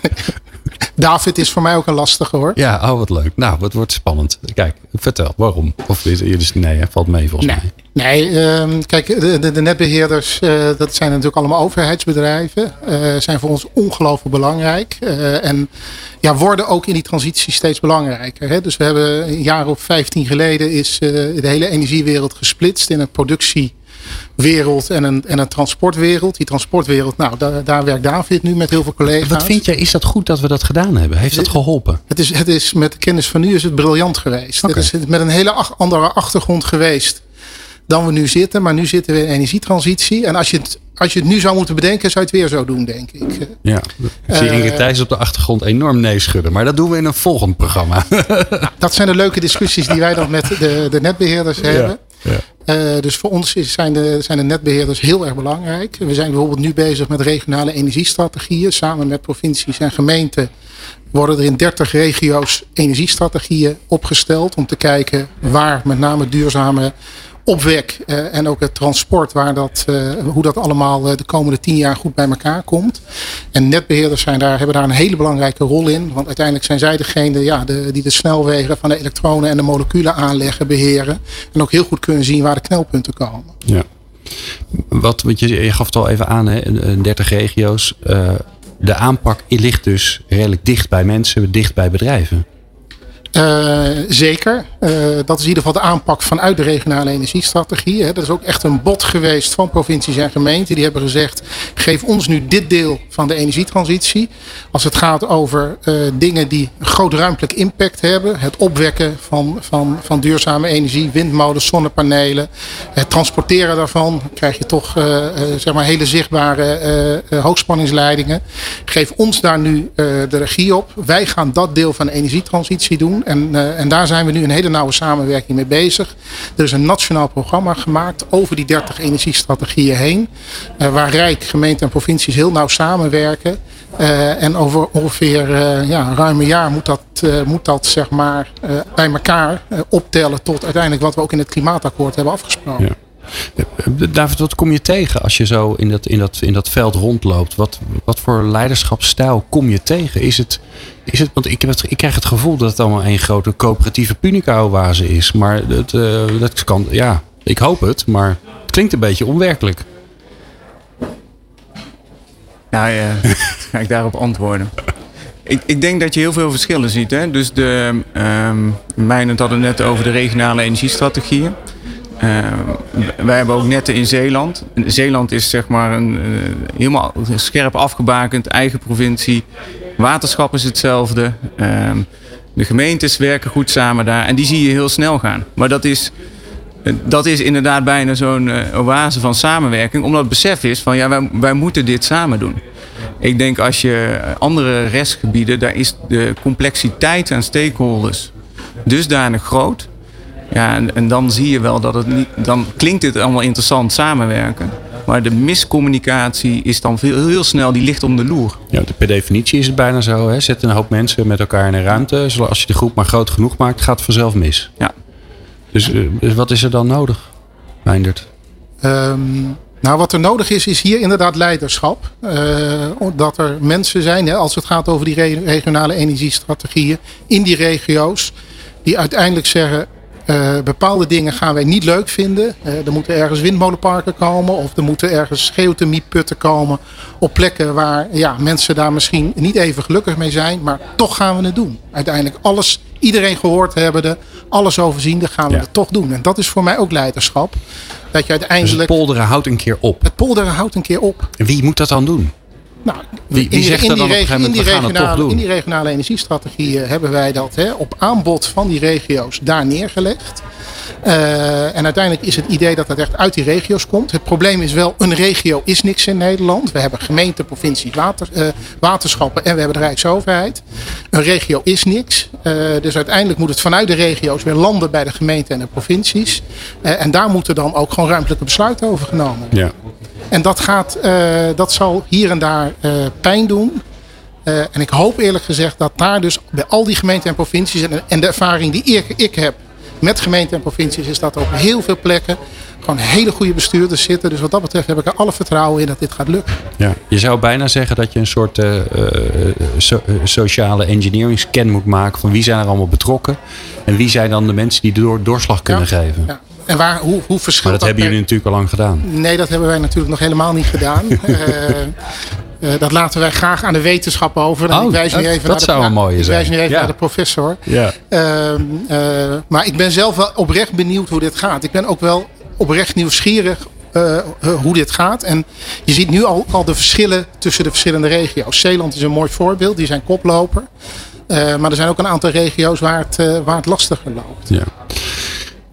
David is voor mij ook een lastige hoor. Ja, oh wat leuk. Nou, wat wordt spannend. Kijk, vertel, waarom? Of dus nee, valt mee volgens nee. mij. Nee, um, kijk, de, de, de netbeheerders, uh, dat zijn natuurlijk allemaal overheidsbedrijven. Uh, zijn voor ons ongelooflijk belangrijk. Uh, en ja, worden ook in die transitie steeds belangrijker. Hè? Dus we hebben een jaar of 15 geleden is de hele energiewereld gesplitst in een productie wereld en een, en een transportwereld. Die transportwereld, nou, daar, daar werkt David nu met heel veel collega's. Wat vind jij, is dat goed dat we dat gedaan hebben? Heeft dat geholpen? Het is, het is met de kennis van nu is het briljant geweest. Okay. Het is met een hele andere achtergrond geweest dan we nu zitten. Maar nu zitten we in energietransitie. En als je het, als je het nu zou moeten bedenken, zou je het weer zo doen, denk ik. Ja, ik zie Ingrid Thijs op de achtergrond enorm nee schudden. Maar dat doen we in een volgend programma. dat zijn de leuke discussies die wij dan met de, de netbeheerders hebben. Ja. Uh, dus voor ons is, zijn, de, zijn de netbeheerders heel erg belangrijk. We zijn bijvoorbeeld nu bezig met regionale energiestrategieën. Samen met provincies en gemeenten worden er in 30 regio's energiestrategieën opgesteld. Om te kijken waar met name duurzame opwek uh, en ook het transport, waar dat, uh, hoe dat allemaal uh, de komende tien jaar goed bij elkaar komt. En netbeheerders zijn daar, hebben daar een hele belangrijke rol in. Want uiteindelijk zijn zij degene ja, de, die de snelwegen van de elektronen en de moleculen aanleggen, beheren. En ook heel goed kunnen zien waar de knelpunten komen. Ja. Wat, want je, je gaf het al even aan, hè, 30 regio's. de aanpak ligt dus redelijk dicht bij mensen, dicht bij bedrijven. Uh, zeker. Uh, dat is in ieder geval de aanpak vanuit de regionale energiestrategie. Hè. Dat is ook echt een bod geweest van provincies en gemeenten. Die hebben gezegd, geef ons nu dit deel van de energietransitie. Als het gaat over uh, dingen die een groot ruimtelijk impact hebben. Het opwekken van, van, van duurzame energie, windmolens, zonnepanelen. Het transporteren daarvan. Dan krijg je toch zeg maar hele zichtbare hoogspanningsleidingen. Geef ons daar nu de regie op. Wij gaan dat deel van de energietransitie doen. En, uh, en daar zijn we nu een hele nauwe samenwerking mee bezig. Er is een nationaal programma gemaakt over die 30 energiestrategieën heen. Uh, waar Rijk, gemeente en provincies heel nauw samenwerken. Uh, en over ongeveer ja, ruim een jaar moet dat, moet dat zeg maar, bij elkaar optellen tot uiteindelijk wat we ook in het klimaatakkoord hebben afgesproken. David, wat kom je tegen als je zo in dat, in dat, in dat veld rondloopt? Wat, wat voor leiderschapsstijl kom je tegen? Is het, is het, want ik, heb het, ik krijg het gevoel dat het allemaal een grote coöperatieve punica-oase is. Maar het, uh, dat kan, ja, ik hoop het, maar het klinkt een beetje onwerkelijk. Nou ja, ga ik daarop antwoorden. Ik, ik, denk dat je heel veel verschillen ziet. Hè? Dus de, um, Mijnen hadden het net over de regionale energiestrategieën. Uh, wij hebben ook netten in Zeeland. Zeeland is zeg maar een, uh, helemaal scherp afgebakend, eigen provincie. Waterschap is hetzelfde. Uh, de gemeentes werken goed samen daar. En die zie je heel snel gaan. Maar dat is, dat is inderdaad bijna zo'n oase van samenwerking. Omdat het besef is van ja, wij, wij moeten dit samen doen. Ik denk als je andere restgebieden, daar is de complexiteit aan stakeholders dusdanig groot. Ja, en, en, dan zie je wel dat het niet. Dan klinkt dit allemaal interessant samenwerken. Maar de miscommunicatie is dan veel, heel snel, die ligt om de loer. Ja, per definitie is het bijna zo. Hè? Zet een hoop mensen met elkaar in een ruimte. Als je de groep maar groot genoeg maakt, gaat het vanzelf mis. Ja. Dus uh, wat is er dan nodig, Meindert? Um, nou, wat er nodig is, is hier inderdaad leiderschap. Uh, dat er mensen zijn, hè, als het gaat over die regionale energiestrategieën, in die regio's, die uiteindelijk zeggen: uh, bepaalde dingen gaan wij niet leuk vinden. Uh, er moeten ergens windmolenparken komen of er moeten ergens geothermieputten komen op plekken waar ja, mensen daar misschien niet even gelukkig mee zijn, maar toch gaan we het doen. Uiteindelijk alles, iedereen gehoord hebbende, alles overziende, gaan we ja. het toch doen. En dat is voor mij ook leiderschap. Dat je uiteindelijk. Dus het polderen houdt een keer op. Het polderen houdt een keer op. En wie moet dat dan doen? Nou, wie, wie in, zegt in, er dan die, op een gegeven moment, in, die we gaan het toch regionale, doen? in die regionale energiestrategieën hebben wij dat hè, op aanbod van die regio's daar neergelegd. Uh, en uiteindelijk is het idee dat dat echt uit die regio's komt. Het probleem is wel, een regio is niks in Nederland. We hebben gemeenten, provincies, water, uh, waterschappen en we hebben de Rijksoverheid. Een regio is niks. Uh, dus uiteindelijk moet het vanuit de regio's weer landen bij de gemeenten en de provincies. en daar moeten dan ook gewoon ruimtelijke besluiten over genomen worden. Ja. En dat, gaat, dat zal hier en daar pijn doen. Uh, en ik hoop eerlijk gezegd dat daar dus bij al die gemeenten en provincies en, en de ervaring die ik, ik heb met gemeenten en provincies is dat op heel veel plekken gewoon hele goede bestuurders zitten. Dus wat dat betreft heb ik er alle vertrouwen in dat dit gaat lukken. Ja, je zou bijna zeggen dat je een soort uh, so sociale engineering scan moet maken van wie zijn er allemaal betrokken en wie zijn dan de mensen die de door doorslag kunnen ja, geven. Ja. En waar, hoe, hoe verschilt Maar dat, dat hebben jullie natuurlijk al lang gedaan. Nee, dat hebben wij natuurlijk nog helemaal niet gedaan. uh, uh, dat laten wij graag aan de wetenschap over. En oh, ik wijs nu even dat naar zou de, een mooie ik zijn. wijs nu even ja. naar de professor. Ja. Uh, maar ik ben zelf wel oprecht benieuwd hoe dit gaat. Ik ben ook wel oprecht nieuwsgierig uh, hoe dit gaat. En je ziet nu al, al de verschillen tussen de verschillende regio's. Zeeland is een mooi voorbeeld, die zijn koploper. Uh, maar er zijn ook een aantal regio's waar het, uh, waar het lastiger loopt. Ja.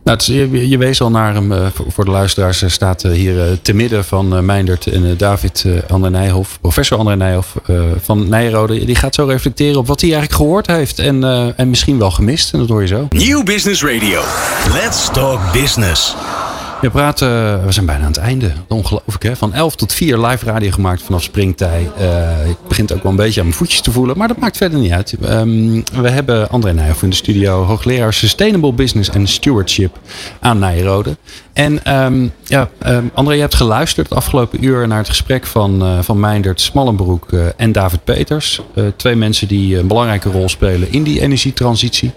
Nou, je, je, wees al naar hem, uh, voor de luisteraars, staat hier te midden van Meindert en David André Nijhoff, professor André Nijhoff van Nijrode. Die gaat zo reflecteren op wat hij eigenlijk gehoord heeft en, en misschien wel gemist. En dat hoor je zo. Nieuw Business Radio. Let's talk business. We praten, we zijn bijna aan het einde. Ongelooflijk hè. Van 11 tot 4 live radio gemaakt vanaf springtij. Uh, ik begin ook wel een beetje aan mijn voetjes te voelen. Maar dat maakt verder niet uit. Um, we hebben André Nijhoff in de studio. Hoogleraar Sustainable Business and Stewardship aan Nijrode. En um, ja, um, André, je hebt geluisterd het afgelopen uur naar het gesprek van, uh, van Meindert Smallenbroek en David Peters. Twee mensen die een belangrijke rol spelen in die energietransitie.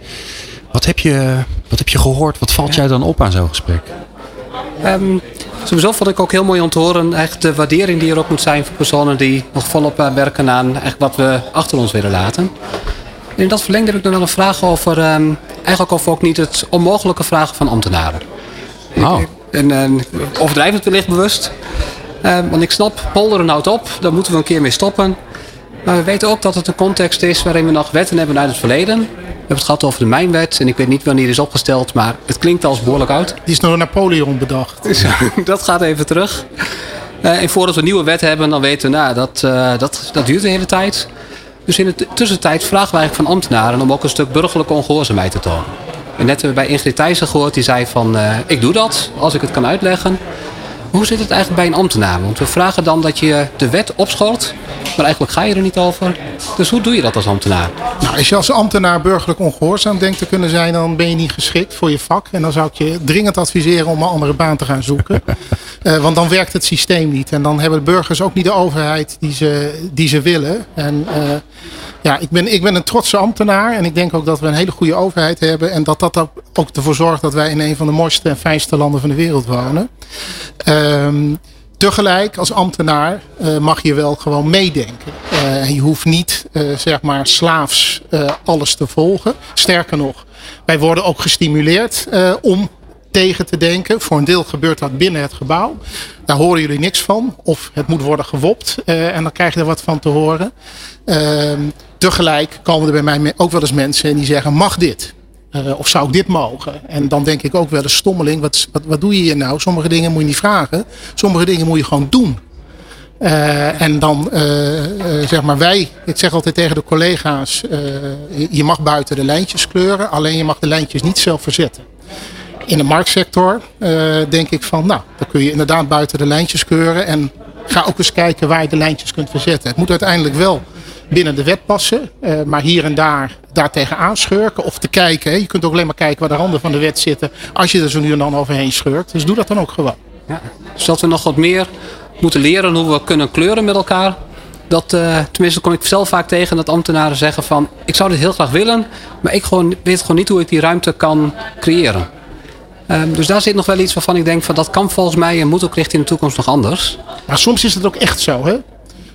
Wat heb je, wat heb je gehoord? Wat valt jij dan op aan zo'n gesprek? Um, sowieso vond ik ook heel mooi om te horen eigenlijk de waardering die er ook moet zijn voor personen die nog volop werken aan eigenlijk wat we achter ons willen laten. En in dat verlengde heb ik nog wel een vraag over, um, eigenlijk over ook niet het onmogelijke vragen van ambtenaren. Oh. En, en overdrijf het wellicht bewust. Um, want ik snap, polderen houdt op, daar moeten we een keer mee stoppen. Maar we weten ook dat het een context is waarin we nog wetten hebben uit het verleden. We hebben het gehad over de mijnwet. En ik weet niet wanneer die is opgesteld, maar het klinkt als behoorlijk oud. Die is door Napoleon bedacht. Dus, dat gaat even terug. Uh, en voordat we een nieuwe wet hebben, dan weten we, nou, dat, uh, dat, dat duurt de hele tijd. Dus in de tussentijd vragen we eigenlijk van ambtenaren om ook een stuk burgerlijke ongehoorzaamheid te tonen. En net hebben we bij Ingrid Thijssen gehoord, die zei van, uh, ik doe dat als ik het kan uitleggen. Hoe zit het eigenlijk bij een ambtenaar? Want we vragen dan dat je de wet opschort, maar eigenlijk ga je er niet over. Dus hoe doe je dat als ambtenaar? Nou, als je als ambtenaar burgerlijk ongehoorzaam denkt te kunnen zijn, dan ben je niet geschikt voor je vak. En dan zou ik je dringend adviseren om een andere baan te gaan zoeken. uh, want dan werkt het systeem niet. En dan hebben de burgers ook niet de overheid die ze, die ze willen. En uh, ja, ik ben, ik ben een trotse ambtenaar. En ik denk ook dat we een hele goede overheid hebben. En dat dat ook ervoor zorgt dat wij in een van de mooiste en fijnste landen van de wereld wonen. Um, tegelijk als ambtenaar uh, mag je wel gewoon meedenken. Uh, je hoeft niet zeg maar slaafs alles te volgen. Sterker nog, wij worden ook gestimuleerd om tegen te denken. Voor een deel gebeurt dat binnen het gebouw. Daar horen jullie niks van. Of het moet worden gewopt en dan krijg je er wat van te horen. Ehm, tegelijk komen er bij mij ook wel eens mensen die zeggen: mag dit? Uh, of zou ik dit mogen? En dan denk ik ook wel eens stommeling. Wat, wat, wat doe je hier nou? Sommige dingen moet je niet vragen. Sommige dingen moet je gewoon doen. Uh, en dan uh, zeg maar wij, ik zeg altijd tegen de collega's, je mag buiten de lijntjes kleuren, alleen je mag de lijntjes niet zelf verzetten. In de marktsector denk ik van, nou, dan kun je inderdaad buiten de lijntjes kleuren en ga ook eens kijken waar je de lijntjes kunt verzetten. Het moet uiteindelijk wel binnen de wet passen. Maar hier en daar daartegen aanschurken of te kijken. Hè. Je kunt ook alleen maar kijken waar de randen van de wet zitten. Als je er zo nu en dan overheen scheurt. Dus doe dat dan ook gewoon. Ja. Dus dat we nog wat meer moeten leren hoe we kunnen kleuren met elkaar. Dat, uh, tenminste kom ik zelf vaak tegen dat ambtenaren zeggen van... ik zou dit heel graag willen, maar ik gewoon, weet gewoon niet hoe ik die ruimte kan creëren. Um, dus daar zit nog wel iets waarvan ik denk van dat kan volgens mij en moet ook richting de toekomst nog anders. Maar soms is het ook echt zo. Hè?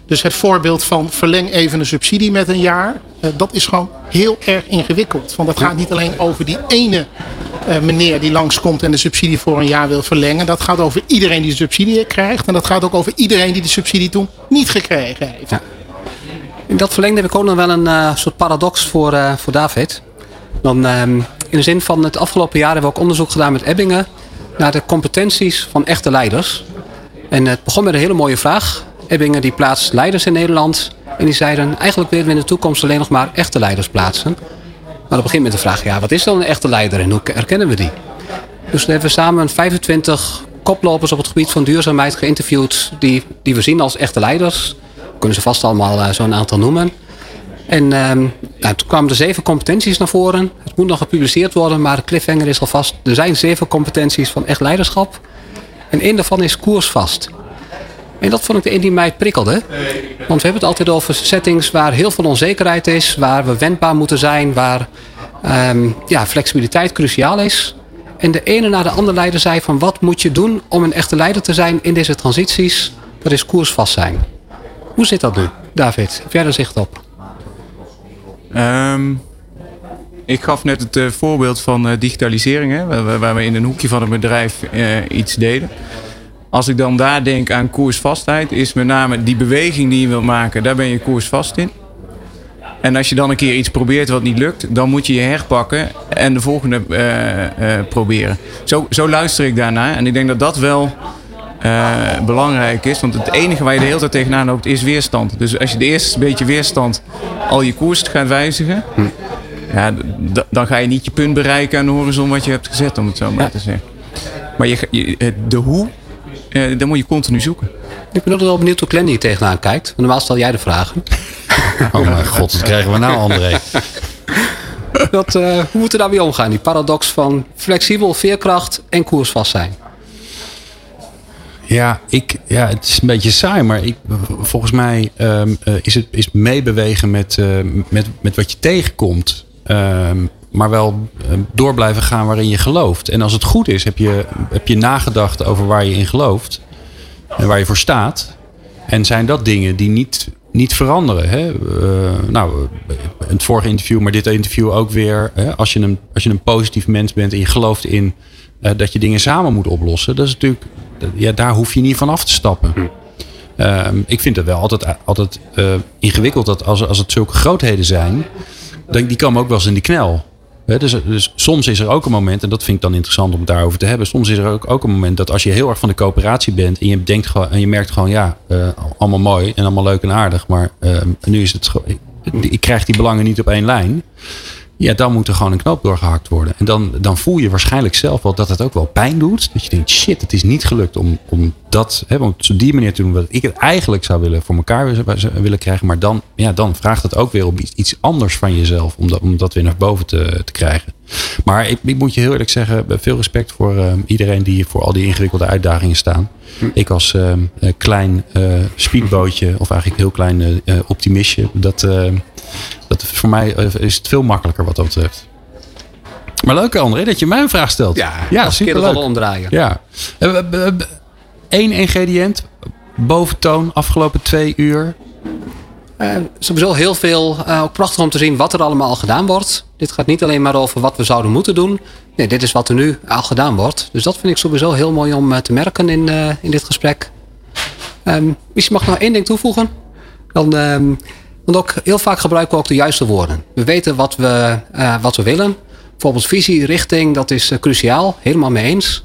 Dus het voorbeeld van verleng even een subsidie met een jaar. Uh, dat is gewoon heel erg ingewikkeld. Want dat gaat niet alleen over die ene uh, meneer die langskomt en de subsidie voor een jaar wil verlengen. Dat gaat over iedereen die de subsidie krijgt. En dat gaat ook over iedereen die de subsidie toen niet gekregen heeft. In dat verlengde heb ik ook nog wel een uh, soort paradox voor, voor David. Dan, ehm, in de zin van het afgelopen jaar hebben we ook onderzoek gedaan met Ebbingen. Naar de competenties van echte leiders. En het begon met een hele mooie vraag. Ebbingen die plaatst leiders in Nederland. En die zeiden, eigenlijk willen we in de toekomst alleen nog maar echte leiders plaatsen. Maar dat begint met de vraag, ja, wat is dan een echte leider en hoe herkennen we die? Dus we hebben samen 25 koplopers op het gebied van duurzaamheid geïnterviewd... die, die we zien als echte leiders. We kunnen ze vast allemaal uh, zo'n aantal noemen. En uh, nou, toen kwamen er zeven competenties naar voren. Het moet nog gepubliceerd worden, maar cliffhanger is alvast... er zijn zeven competenties van echt leiderschap. En één daarvan is koersvast. En dat vond ik de een die mij prikkelde. Want we hebben het altijd over settings waar heel veel onzekerheid is, waar we wendbaar moeten zijn, waar um, ja, flexibiliteit cruciaal is. En de ene na de andere leider zei van wat moet je doen om een echte leider te zijn in deze transities? Dat is koersvast zijn. Hoe zit dat nu, David? Heb jij zicht op? Um, ik gaf net het uh, voorbeeld van uh, digitalisering, hè, waar, we in een hoekje van het bedrijf uh, iets deden. Als ik dan daar denk aan koersvastheid, is met name die beweging die je wilt maken, daar ben je koersvast in. En als je dan een keer iets probeert wat niet lukt, dan moet je je herpakken en de volgende uh, uh, proberen. Zo, zo luister ik daarnaar. En ik denk dat dat wel uh, belangrijk is. Want het enige waar je de hele tijd tegenaan loopt is weerstand. Dus als je de eerste beetje weerstand al je koers gaat wijzigen, hm. ja, dan ga je niet je punt bereiken aan de horizon wat je hebt gezet, om het zo maar ja. te zeggen. Maar je, de hoe uh, dan moet je continu zoeken. Ik ben ook wel benieuwd hoe Glenn hier tegenaan kijkt. Normaal stel jij de vragen. oh mijn god, wat krijgen we nou André? Dat, uh, hoe moeten we daarmee omgaan? Die paradox van flexibel, veerkracht en koersvast zijn. Ja, ik, ja, het is een beetje saai, maar ik, volgens mij um, uh, is het is meebewegen met, uh, met, met wat je tegenkomt. Um, maar wel ehm, door blijven gaan waarin je gelooft. En als het goed is, heb je, heb je nagedacht over waar je in gelooft en waar je voor staat. En zijn dat dingen die niet, niet veranderen? Hè? Uh, nou, het vorige interview, maar dit interview ook weer. Hè? Als, je een, als je een positief mens bent en je gelooft in uh, dat je dingen samen moet oplossen, dat is natuurlijk, ja, daar hoef je niet van af te stappen. Uh, ik vind het wel altijd, altijd ingewikkeld dat als, als het zulke grootheden zijn, dan, die komen ook wel eens in die knel. Dus, dus, soms is er ook een moment, en dat vind ik dan interessant om het daarover te hebben. Soms is er ook, ook een moment dat als je heel erg van de coöperatie bent en je, denkt gewoon, en je merkt gewoon, ja, uh, allemaal mooi en allemaal leuk en aardig, maar uh, nu is het, ik, ik krijg die belangen niet op één lijn. Ja, dan moet er gewoon een knoop doorgehakt worden. En dan, dan voel je waarschijnlijk zelf wel dat het ook wel pijn doet. Dat je denkt, shit, het is niet gelukt om, om dat hè, om op die manier te doen wat ik het eigenlijk zou willen voor elkaar willen krijgen. Maar dan, ja, dan vraagt het ook weer om iets, anders van jezelf om dat, om dat weer naar boven te, te krijgen. Maar ik, ik moet je heel eerlijk zeggen, veel respect voor uh, iedereen die voor al die ingewikkelde uitdagingen staan. Hm. Ik als uh, klein uh, speedbootje, of eigenlijk heel klein optimistje, dat dat voor mij eh, is het veel makkelijker wat dat betreft. Maar leuk André, dat je mij een vraag stelt. Ja, ja super leuk. omdraaien. Ja. Eén ingrediënt, boventoon, afgelopen twee uur. Uh, sowieso heel veel, uh, ook prachtig om te zien wat er allemaal al gedaan wordt. Dit gaat niet alleen maar over wat we zouden moeten doen. Nee, dit is wat er nu al gedaan wordt. Dus dat vind ik sowieso heel mooi om uh, te merken in, in dit gesprek. Um, misschien mag ik nog één ding toevoegen. Dan, um, want ook heel vaak gebruiken we ook de juiste woorden. We weten wat we, wat we willen. Bijvoorbeeld visie, richting, dat is cruciaal. Helemaal mee eens.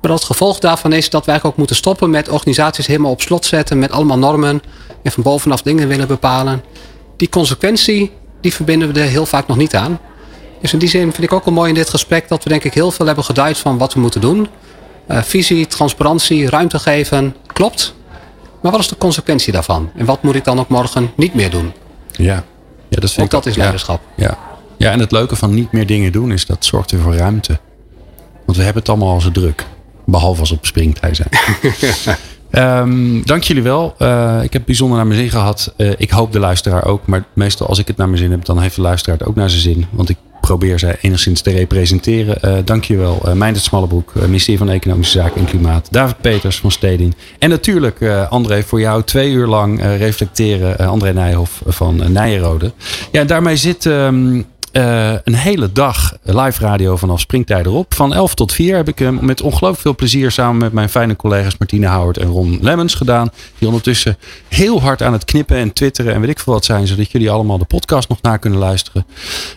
Maar het gevolg daarvan is dat wij ook moeten stoppen met organisaties helemaal op slot zetten met allemaal normen en van bovenaf dingen willen bepalen. Die consequentie, die verbinden we er heel vaak nog niet aan. Dus in die zin vind ik ook wel mooi in dit gesprek dat we denk ik heel veel hebben geduid van wat we moeten doen. Uh, visie, transparantie, ruimte geven, klopt. Maar wat is de consequentie daarvan? En wat moet ik dan ook morgen niet meer doen? Ja, ja dat vind ook dat is leiderschap. Ja. ja, en het leuke van niet meer dingen doen is dat zorgt weer voor ruimte. Want we hebben het allemaal al zo druk. Behalve als op springtij zijn. um, dank jullie wel. Uh, ik heb bijzonder naar mijn zin gehad. Uh, ik hoop de luisteraar ook. Maar meestal als ik het naar mijn zin heb, dan heeft de luisteraar het ook naar zijn zin. Want ik probeer zij enigszins te representeren. Uh, dank je wel. Uh, Meindert Smallebroek, ministerie van Economische Zaken en Klimaat. David Peters van Stedin. En natuurlijk André, voor jou twee uur lang reflecteren. André Nijhoff van Nijenrode. Ja, daarmee zit... Um, uh, een hele dag live radio vanaf Springtijd erop. Van 11 tot 4 heb ik hem met ongelooflijk veel plezier samen met mijn fijne collega's Martine Howard en Ron Lemmens gedaan. Die ondertussen heel hard aan het knippen en twitteren en weet ik veel wat zijn. Zodat jullie allemaal de podcast nog naar kunnen luisteren.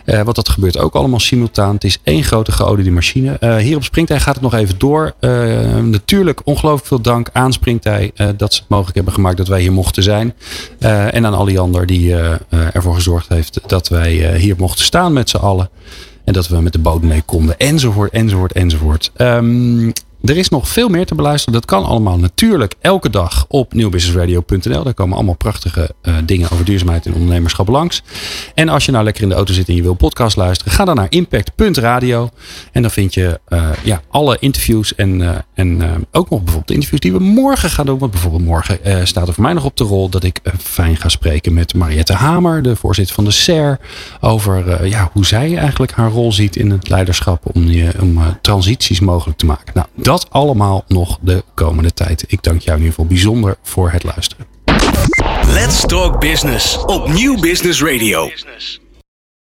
Uh, want dat gebeurt ook allemaal simultaan. Het is één grote geoliede machine. Hier op Springtij gaat het nog even door. natuurlijk ongelooflijk veel dank aan Springtij dat ze het mogelijk hebben gemaakt dat wij hier mochten zijn. en aan Alliander die ervoor gezorgd heeft dat wij hier mochten staan met z'n allen. En dat we met de boot mee konden. Enzovoort, enzovoort, enzovoort. Um, er is nog veel meer te beluisteren. Dat kan allemaal natuurlijk elke dag op nieuwbusinessradio.nl. Daar komen allemaal prachtige uh, dingen over duurzaamheid en ondernemerschap langs. En als je nou lekker in de auto zit en je wil podcast luisteren, ga dan naar impact.radio. En dan vind je uh, ja, alle interviews en, uh, en ook nog bijvoorbeeld de interviews die we morgen gaan doen. Want bijvoorbeeld morgen staat er voor mij nog op de rol dat ik fijn ga spreken met Mariette Hamer, de voorzitter van de SER. Over ja, hoe zij eigenlijk haar rol ziet in het leiderschap om, om transities mogelijk te maken. Nou, dat dat allemaal nog de komende tijd. Ik dank jou in ieder geval bijzonder voor het luisteren. Let's Talk Business op Nieuw Business Radio.